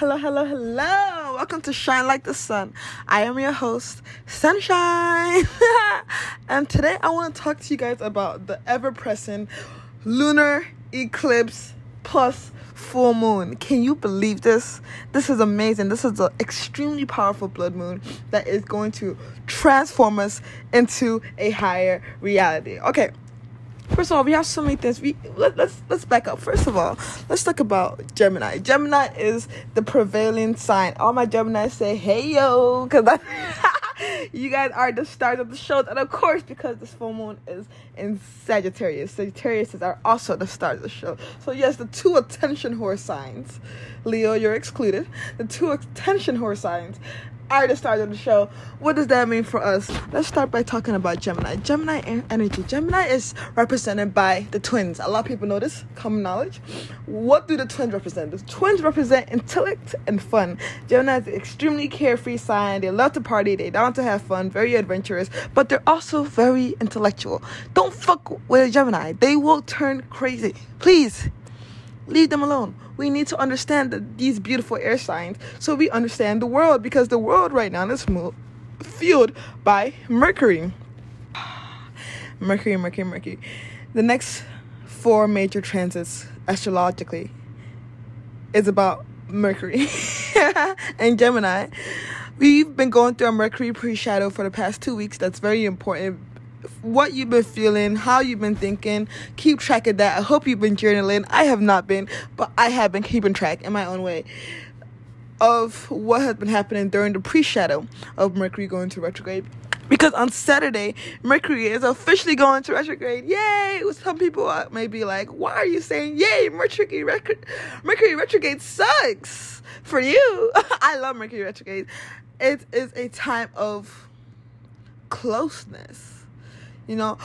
Hello, hello, hello. Welcome to Shine Like the Sun. I am your host, Sunshine. and today I want to talk to you guys about the ever present lunar eclipse plus full moon. Can you believe this? This is amazing. This is an extremely powerful blood moon that is going to transform us into a higher reality. Okay, First of all, we have so many things. We let, let's let's back up. First of all, let's talk about Gemini. Gemini is the prevailing sign. All my Geminis say, "Hey yo," because you guys are the stars of the show, and of course, because this full moon is in Sagittarius, Sagittarius are also the stars of the show. So yes, the two attention whore signs. Leo, you're excluded. The two attention whore signs stars of the show. What does that mean for us? Let's start by talking about Gemini. Gemini energy. Gemini is represented by the twins. A lot of people know this, common knowledge. What do the twins represent? The twins represent intellect and fun. Gemini is an extremely carefree sign. They love to party, they love to have fun, very adventurous, but they're also very intellectual. Don't fuck with a Gemini. They will turn crazy. Please leave them alone we need to understand the, these beautiful air signs so we understand the world because the world right now is fueled by Mercury. Mercury, Mercury, Mercury. The next four major transits astrologically is about Mercury and Gemini. We've been going through a Mercury pre shadow for the past two weeks. That's very important what you've been feeling, how you've been thinking. Keep track of that. I hope you've been journaling. I have not been, but I have been keeping track in my own way of what has been happening during the pre shadow of Mercury going to retrograde. Because on Saturday, Mercury is officially going to retrograde. Yay! Some people uh, may be like, why are you saying yay? Mercury, Mercury retrograde sucks for you. I love Mercury retrograde. It is a time of closeness you know,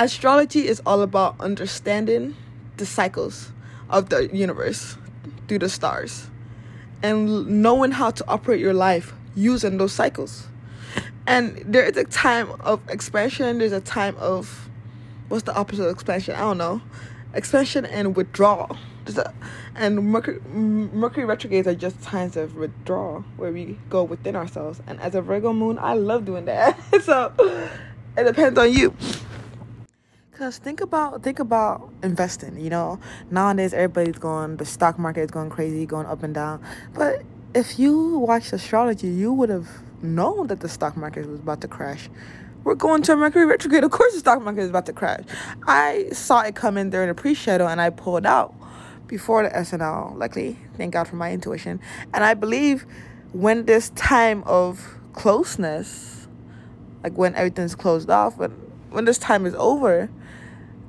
astrology is all about understanding the cycles of the universe through the stars and knowing how to operate your life using those cycles. And there is a time of expansion, there's a time of what's the opposite of expansion? I don't know. Expansion and withdrawal. And Mercury, Mercury retrogrades are just times of withdrawal where we go within ourselves. And as a Virgo moon, I love doing that. so it depends on you. Cause think about think about investing. You know, nowadays everybody's going. The stock market is going crazy, going up and down. But if you watched astrology, you would have known that the stock market was about to crash. We're going to a Mercury retrograde. Of course, the stock market is about to crash. I saw it coming during the pre-shadow, and I pulled out before the SNL. Luckily, thank God for my intuition. And I believe when this time of closeness like when everything's closed off but when this time is over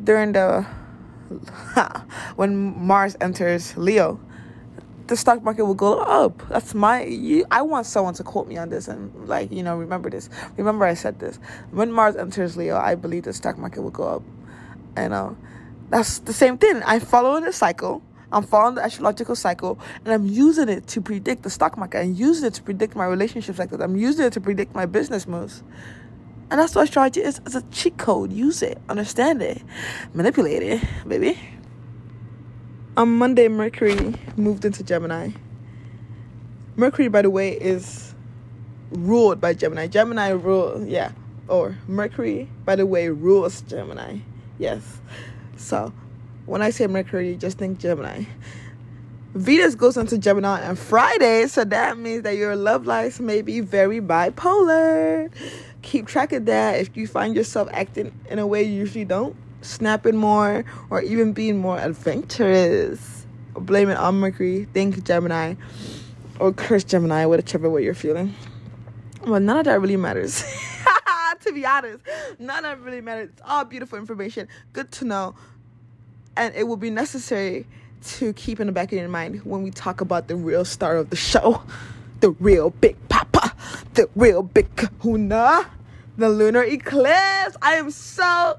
during the when mars enters leo the stock market will go up that's my you, i want someone to quote me on this and like you know remember this remember i said this when mars enters leo i believe the stock market will go up and uh, that's the same thing i'm following the cycle I'm following the astrological cycle and I'm using it to predict the stock market. I'm using it to predict my relationships like that. I'm using it to predict my business moves. And that's what astrology is. It's a cheat code. Use it. Understand it. Manipulate it, baby. On Monday, Mercury moved into Gemini. Mercury, by the way, is ruled by Gemini. Gemini rule, yeah. Or Mercury, by the way, rules Gemini. Yes. So when I say Mercury, just think Gemini. Venus goes into Gemini on Friday, so that means that your love life may be very bipolar keep track of that. If you find yourself acting in a way you usually don't, snapping more, or even being more adventurous, blame it on Mercury, think Gemini, or curse Gemini, whichever way you're feeling. Well, none of that really matters. to be honest, none of it really matters. It's all beautiful information, good to know, and it will be necessary to keep in the back of your mind when we talk about the real star of the show, the real big papa, the real big kahuna the lunar eclipse. I am so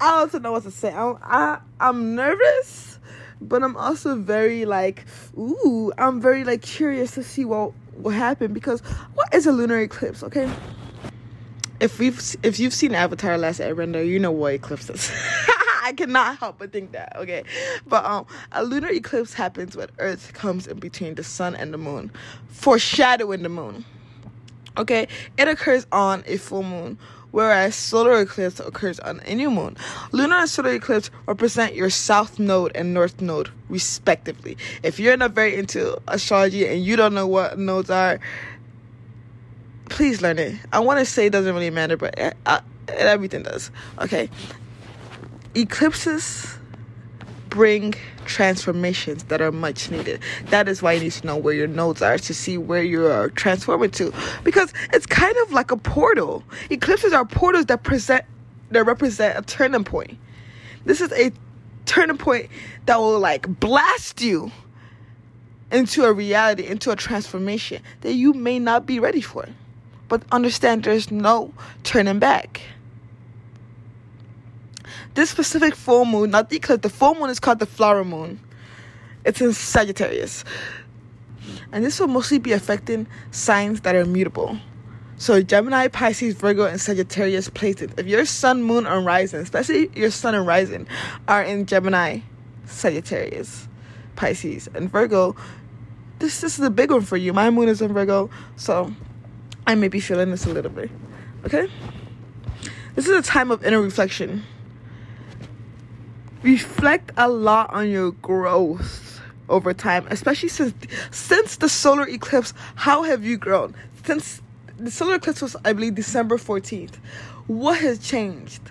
I don't know what to say. I'm I, I'm nervous, but I'm also very like ooh. I'm very like curious to see what what happened because what is a lunar eclipse? Okay, if we've if you've seen Avatar: Last Airbender, you know what eclipse is. I cannot help but think that. Okay, but um, a lunar eclipse happens when Earth comes in between the sun and the moon, foreshadowing the moon. Okay, it occurs on a full moon, whereas solar eclipse occurs on a new moon. Lunar and solar eclipse represent your south node and north node, respectively. If you're not very into astrology and you don't know what nodes are, please learn it. I want to say it doesn't really matter, but it, uh, everything does. Okay, eclipses bring transformations that are much needed. That is why you need to know where your nodes are to see where you are transforming to. Because it's kind of like a portal. Eclipses are portals that present that represent a turning point. This is a turning point that will like blast you into a reality, into a transformation that you may not be ready for. But understand there's no turning back this specific full moon, not the eclipse, the full moon is called the flower moon. It's in Sagittarius. And this will mostly be affecting signs that are mutable. So Gemini, Pisces, Virgo, and Sagittarius placements. If your sun, moon, or rising, especially your sun and rising, are in Gemini, Sagittarius, Pisces, and Virgo, this, this is a big one for you. My moon is in Virgo, so I may be feeling this a little bit. Okay? This is a time of inner reflection reflect a lot on your growth over time, especially since since the solar eclipse. How have you grown since the solar eclipse was, I believe, December fourteenth? What has changed?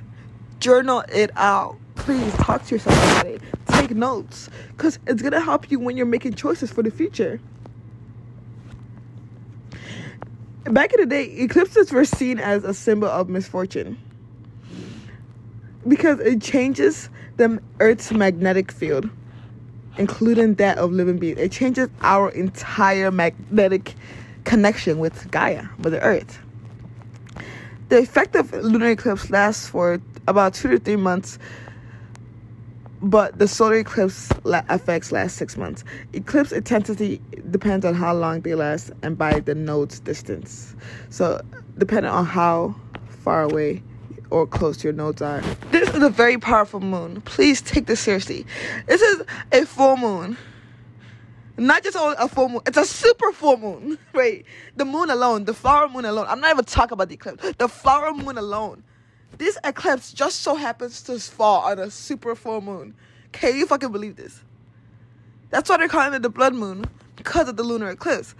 Journal it out. Please talk to yourself about it. Take notes, cause it's gonna help you when you're making choices for the future. Back in the day, eclipses were seen as a symbol of misfortune because it changes the Earth's magnetic field, including that of living beings. It changes our entire magnetic connection with Gaia, with the Earth. The effect of lunar eclipse lasts for about two to three months, but the solar eclipse la- effects last six months. Eclipse intensity depends on how long they last and by the node's distance. So, depending on how far away or close your nodes are. This is a very powerful moon. Please take this seriously. This is a full moon. Not just a full moon, it's a super full moon. Wait, the moon alone, the flower moon alone. I'm not even talking about the eclipse. The flower moon alone. This eclipse just so happens to fall on a super full moon. Can you fucking believe this? That's why they're calling it the blood moon because of the lunar eclipse.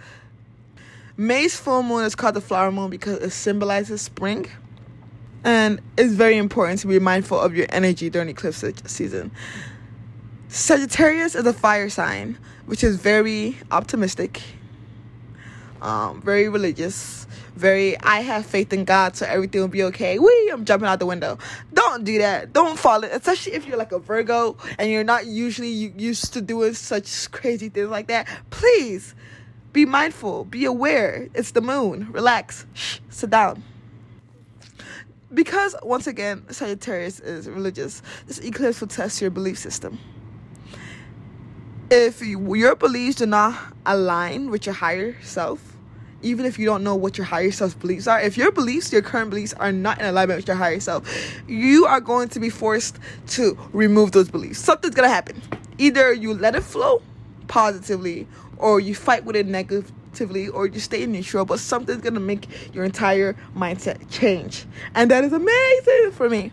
May's full moon is called the flower moon because it symbolizes spring and it's very important to be mindful of your energy during eclipse season. Sagittarius is a fire sign, which is very optimistic, um, very religious, very I have faith in God, so everything will be okay. Wee, I'm jumping out the window. Don't do that. Don't fall in, especially if you're like a Virgo and you're not usually used to doing such crazy things like that. Please be mindful, be aware. It's the moon. Relax. Shh, sit down because once again Sagittarius is religious, this eclipse will test your belief system. If your beliefs do not align with your higher self, even if you don't know what your higher self's beliefs are, if your beliefs, your current beliefs, are not in alignment with your higher self, you are going to be forced to remove those beliefs. Something's gonna happen. Either you let it flow positively, or you fight with it negatively positively or you stay neutral, but something's gonna make your entire mindset change. And that is amazing for me.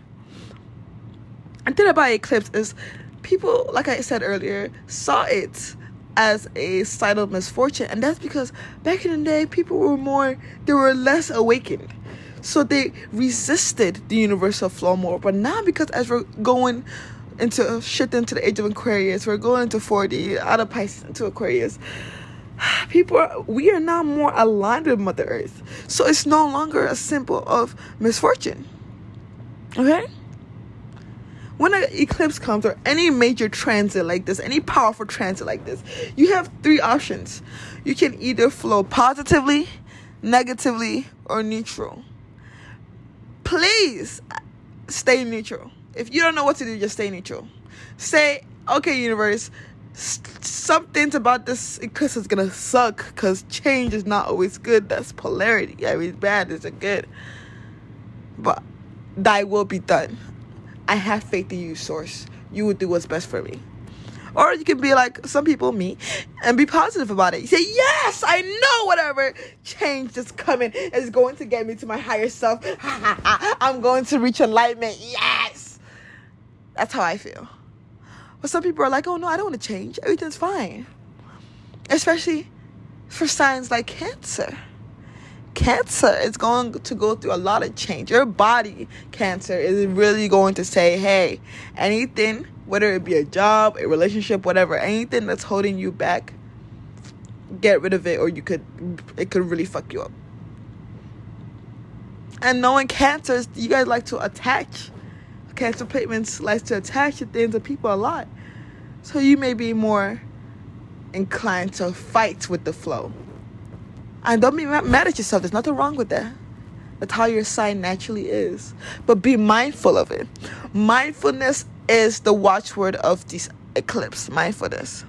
And thing about eclipse is people, like I said earlier, saw it as a sign of misfortune. And that's because back in the day, people were more, they were less awakened. So they resisted the universal flow more. But now, because as we're going into shit into the age of Aquarius, we're going into 4D, out of Pisces into Aquarius, people are, we are now more aligned with mother earth. So it's no longer a symbol of misfortune. Okay? When an eclipse comes or any major transit like this any powerful transit like this you have three options. You can either flow positively negatively or neutral. Please stay neutral. If you don't know what to do just stay neutral. Say okay universe some things about this eclipse is gonna suck because change is not always good. That's polarity. I mean, bad is a good, but thy will be done. I have faith in you, source. You will do what's best for me. Or you can be like some people, me, and be positive about it. You say, Yes, I know whatever change is coming is going to get me to my higher self. I'm going to reach enlightenment. Yes. That's how I feel. But some people are like, Oh no, I don't want to change. Everything's fine. Especially for signs like cancer cancer is going to go through a lot of change. Your body cancer is really going to say, hey, anything, whether it be a job, a relationship, whatever, anything that's holding you back, get rid of it or you could it could really fuck you up. And knowing cancers, you guys like to attach. Cancer placements likes to attach to things and people a lot. So you may be more inclined to fight with the flow. And don't be mad at yourself. There's nothing wrong with that. That's how your sign naturally is. But be mindful of it. Mindfulness is the watchword of this eclipse. Mindfulness.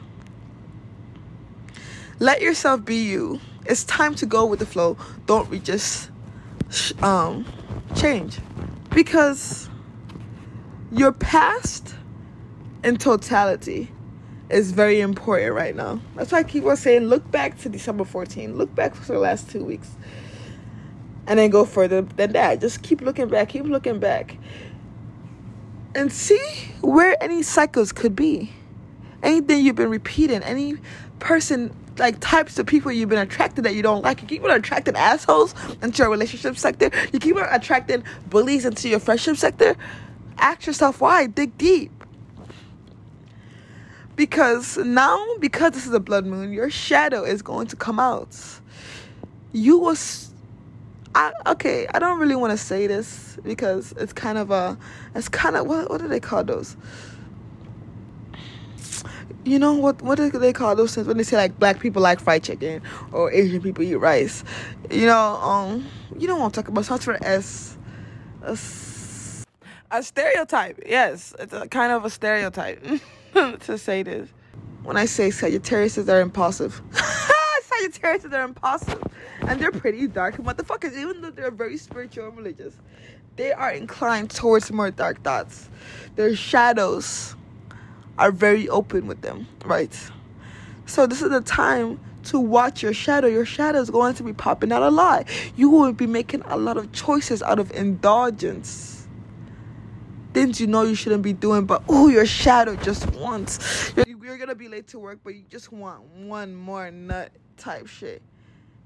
Let yourself be you. It's time to go with the flow. Don't resist um, change. Because your past in totality is very important right now. That's why I keep on saying look back to December 14. Look back for the last two weeks. And then go further than that. Just keep looking back, keep looking back. And see where any cycles could be. Anything you've been repeating, any person like types of people you've been attracted that you don't like. You keep on attracting assholes into your relationship sector. You keep on attracting bullies into your friendship sector. Ask yourself why. Dig deep. Because now because this is a blood moon your shadow is going to come out. You was I, okay i don't really want to say this because it's kind of a it's kind of what, what do they call those? You know what what do they call those things when they say like black people like fried chicken or asian people eat rice? You know um you know what i'm talking about. Starts for s a, a stereotype yes it's a kind of a stereotype to say this. When I say Sagittarius they're impulsive. Sagittarius they're impulsive. And they're pretty dark motherfuckers, even though they're very spiritual and religious. They are inclined towards more dark thoughts. Their shadows are very open with them, right? So this is the time to watch your shadow. Your shadow is going to be popping out a lot. You will be making a lot of choices out of indulgence things you know you shouldn't be doing, but oh, your shadow just wants. You're, you're gonna be late to work, but you just want one more nut type shit.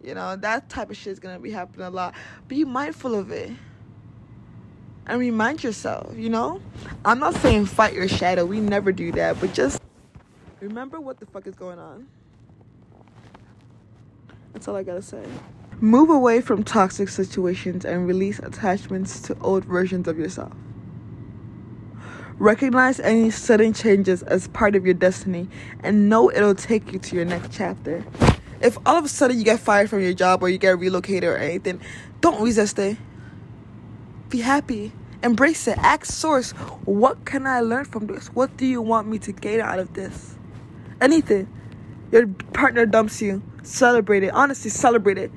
You know, that type of shit is gonna be happening a lot. Be mindful of it. And remind yourself, you know? I'm not saying fight your shadow, we never do that, but just remember what the fuck is going on. That's all I gotta say. Move away from toxic situations and release attachments to old versions of yourself. Recognize any sudden changes as part of your destiny and know it'll take you to your next chapter. If all of a sudden you get fired from your job or you get relocated or anything, don't resist it. Be happy. Embrace it. Ask source, what can I learn from this? What do you want me to gain out of this? Anything. Your partner dumps you. Celebrate it. Honestly, celebrate it.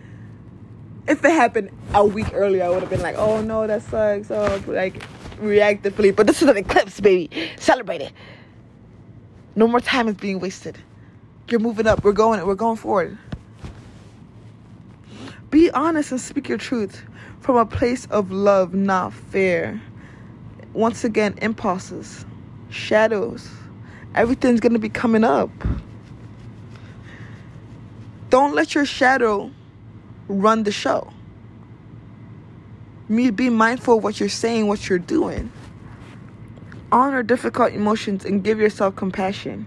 If it happened a week earlier, I would have been like, oh no, that sucks. Oh, like, reactively. But this is an eclipse, baby. Celebrate it. No more time is being wasted. You're moving up. We're going. We're going forward. Be honest and speak your truth from a place of love, not fear. Once again, impulses, shadows. Everything's gonna be coming up. Don't let your shadow run the show be mindful of what you're saying, what you're doing. Honor difficult emotions and give yourself compassion.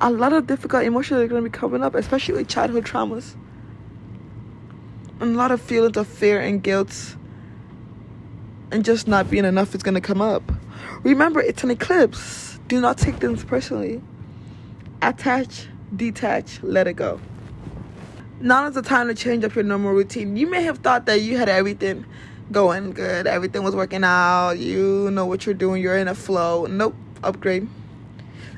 A lot of difficult emotions are going to be coming up, especially with childhood traumas. And a lot of feelings of fear and guilt and just not being enough is going to come up. Remember, it's an eclipse. Do not take things personally. Attach, detach, let it go now is the time to change up your normal routine. You may have thought that you had everything going good, everything was working out, you know what you're doing, you're in a flow. Nope, upgrade.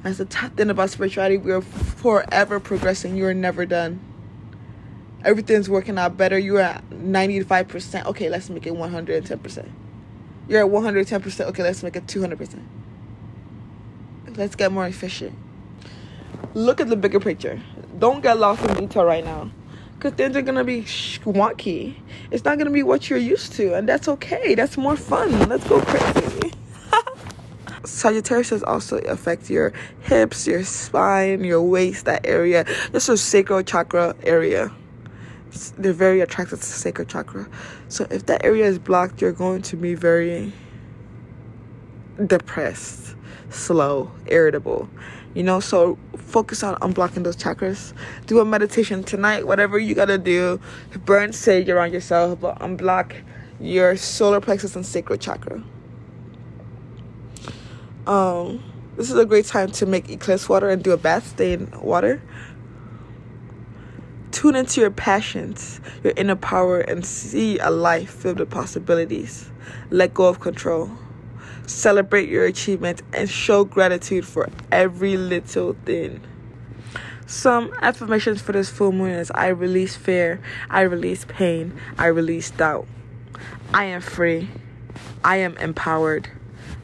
That's the top thing about spirituality. We're forever progressing. You're never done. Everything's working out better. You're at 95%. Okay, let's make it 110%. You're at 110%. Okay, let's make it 200%. Let's get more efficient. Look at the bigger picture. Don't get lost in detail right now. Because things are to be wonky. It's not to be what you're used to. And that's okay. That's more fun. Let's go crazy. Sagittarius also affect your hips, your spine, your waist, that area. This is sacral chakra area. They're very attracted to sacral chakra. So if that area is blocked, you're going to be very depressed, slow, irritable. You know, so focus on unblocking those chakras. Do a meditation tonight, whatever you gotta do. Burn sage around yourself, but unblock your solar plexus and sacral chakra. Um, this is a great time to make eclipse water and do a bath, stay in water. Tune into your passions, your inner power, and see a life filled with possibilities. Let go of control. Celebrate your achievements and show gratitude for every little thing. Some affirmations for this full moon is I release fear, I release pain, I release doubt. I am free. I am empowered.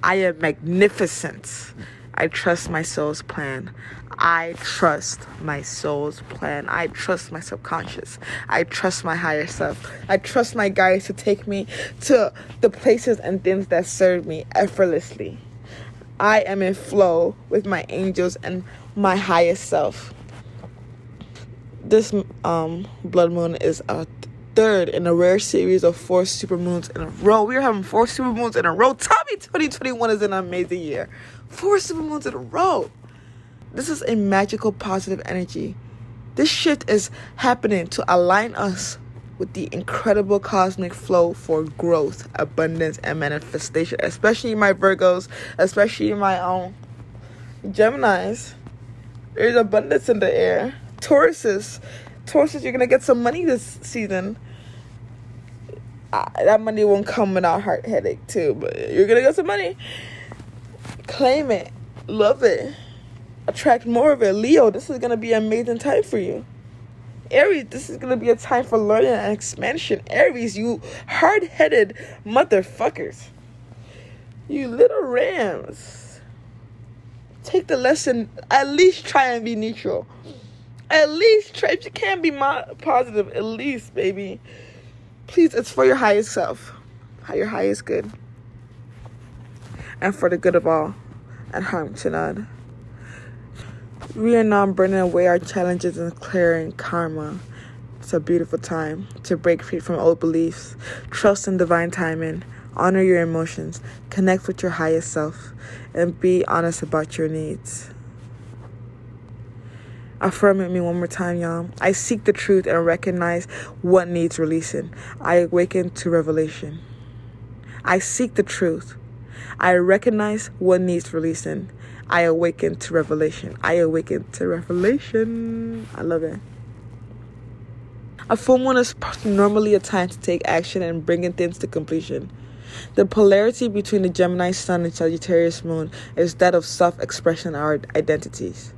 I am magnificent. I trust my soul's plan. I trust my soul's plan. I trust my subconscious. I trust my higher self. I trust my guides to take me to the places and things that serve me effortlessly. I am in flow with my angels and my highest self. This um blood moon is a third in a rare series of four supermoons in a row. We are having four supermoons in a row. Tommy 2021 is an amazing year. Four supermoons in a row. This is a magical positive energy. This shift is happening to align us with the incredible cosmic flow for growth, abundance, and manifestation, especially my Virgos, especially my own Geminis. There's abundance in the air. Tauruses, Tauruses, you're gonna get some money this season. Uh, that money won't come without heart headache too, but you're gonna get some money. Claim it, love it, attract more of it. Leo, this is gonna be an amazing time for you. Aries, this is gonna be a time for learning and expansion. Aries, you hard headed motherfuckers. You little rams. Take the lesson, at least try and be neutral. At least try. If you can't be positive, at least, baby. Please, it's for your highest self, your highest good, and for the good of all, and harm to none. We are now burning away our challenges and clearing karma. It's a beautiful time to break free from old beliefs, trust in divine timing, honor your emotions, connect with your highest self, and be honest about your needs. Affirm it me one more time, y'all. I seek the truth and recognize what needs releasing. I awaken to revelation. I seek the truth. I recognize what needs releasing. I awaken to revelation. I awaken to revelation. I love it. A full moon is normally a time to take action and bringing things to completion. The polarity between the Gemini sun and Sagittarius moon is that of self expression our identities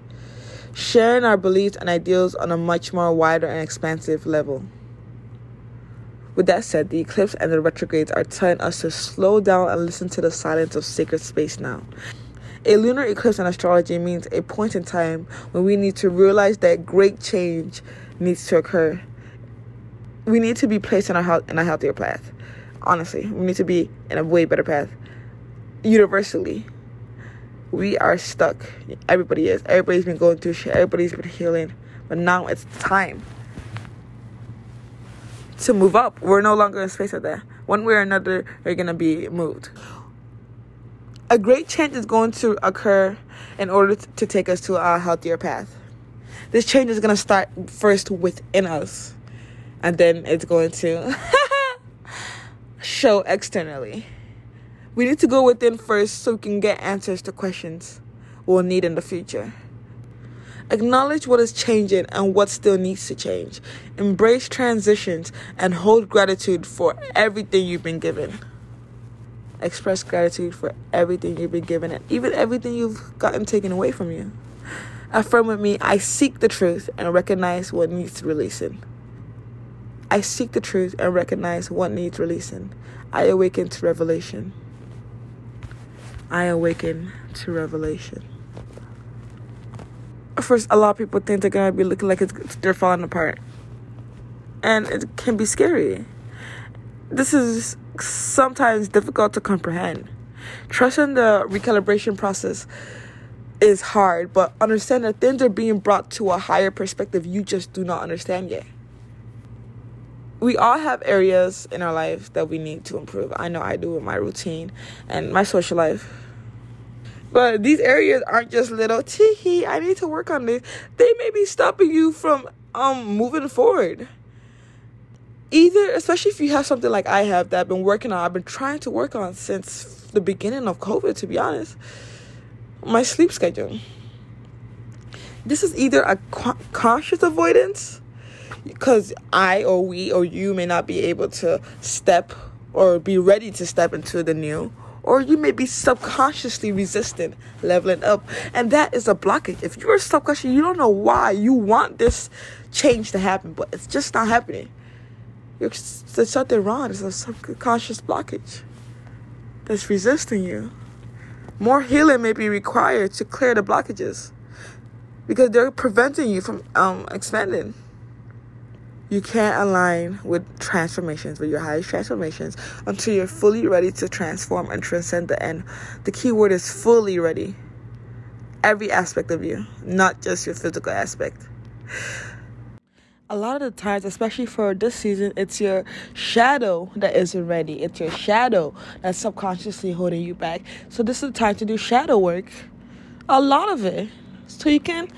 sharing our beliefs and ideals on a much more wider and expansive level. With that said, the eclipse and the retrogrades are telling us to slow down and listen to the silence of sacred space now. A lunar eclipse in astrology means a point in time when we need to realize that great change needs to occur. We need to be placed in a, health, in a healthier path. Honestly, we need to be in a way better path. Universally, we are stuck. Everybody is. Everybody's been going through shit. Everybody's been healing. But now it's time to move up. We're no longer in space like that. One way or another, we're to be moved. A great change is going to occur in order to take us to a healthier path. This change is going to start first within us, and then it's going to show externally. We need to go within first so we can get answers to questions we'll need in the future. Acknowledge what is changing and what still needs to change. Embrace transitions and hold gratitude for everything you've been given. Express gratitude for everything you've been given and even everything you've gotten taken away from you. Affirm with me I seek the truth and recognize what needs releasing. I seek the truth and recognize what needs releasing. I awaken to revelation. I awaken to revelation. First, a lot of people think they're gonna be looking like they're falling apart, and it can be scary. This is sometimes difficult to comprehend. Trusting the recalibration process is hard, but understand that things are being brought to a higher perspective you just do not understand yet we all have areas in our life that we need to improve. I know I do with my routine and my social life. But these areas aren't just little tee I need to work on this. They may be stopping you from um moving forward. Either, especially if you have something like I have that I've been working on, I've been trying to work on since the beginning of COVID, to be honest. My sleep schedule. This is either a conscious avoidance because I or we or you may not be able to step or be ready to step into the new, or you may be subconsciously resistant leveling up, and that is a blockage. If you're subconscious, you don't know why you want this change to happen, but it's just not happening. There's something wrong. It's a subconscious blockage that's resisting you. More healing may be required to clear the blockages because they're preventing you from um, expanding. You can't align with transformations, with your highest transformations, until you're fully ready to transform and transcend the end. The key word is fully ready. Every aspect of you, not just your physical aspect. A lot of the times, especially for this season, it's your shadow that isn't ready. It's your shadow that's subconsciously holding you back. So, this is the time to do shadow work. A lot of it. So you can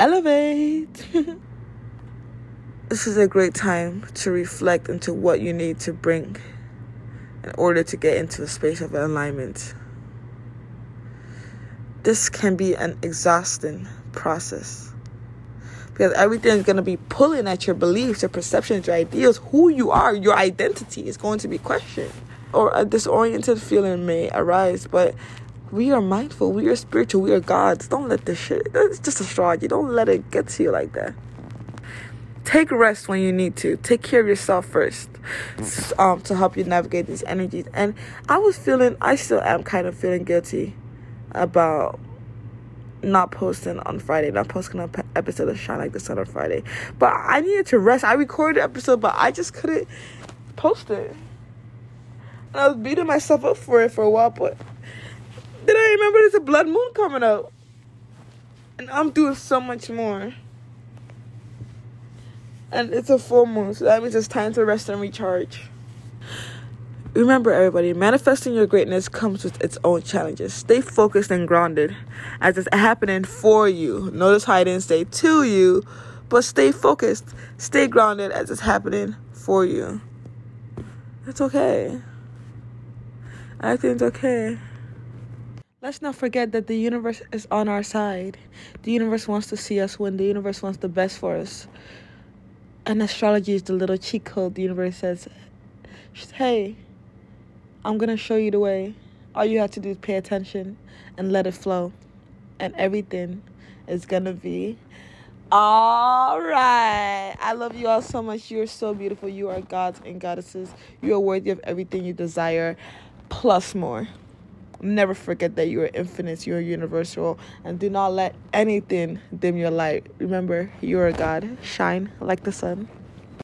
elevate. this is a great time to reflect into what you need to bring in order to get into a space of alignment. This can be an exhausting process because everything's going to be pulling at your beliefs, your perceptions, your ideals, who you are, your identity is going to be questioned. Or a disoriented feeling may arise, but we are mindful, we are spiritual, we are gods. Don't let this shit, it's just astrology. Don't let it get to you like that take rest when you need to take care of yourself first um, to help you navigate these energies and i was feeling i still am kind of feeling guilty about not posting on friday not posting an episode of shine like the sun on friday. But i needed to rest. I recorded the episode but i just couldn't post it. And i was beating myself up for it for a while but then i remember there's a blood moon coming up. And i'm doing so much more. And it's a full moon, so that means it's time to rest and recharge. Remember, everybody, manifesting your greatness comes with its own challenges. Stay focused and grounded as it's happening for you. Notice how I didn't say to you, but stay focused. Stay grounded as it's happening for you. It's okay. I think it's okay. Let's not forget that the universe is on our side. The universe wants to see us win. The universe wants the best for us and astrology is the little cheat code the universe says hey i'm gonna show you the way. All you have to do is pay attention and let it flow. And everything is gonna be all right. I love you all so much. You're so beautiful. You are gods and goddesses. You are worthy of everything you desire plus more. Never forget that you are infinite, you are universal, and do not let anything dim your light. Remember, you are a God. Shine like the sun.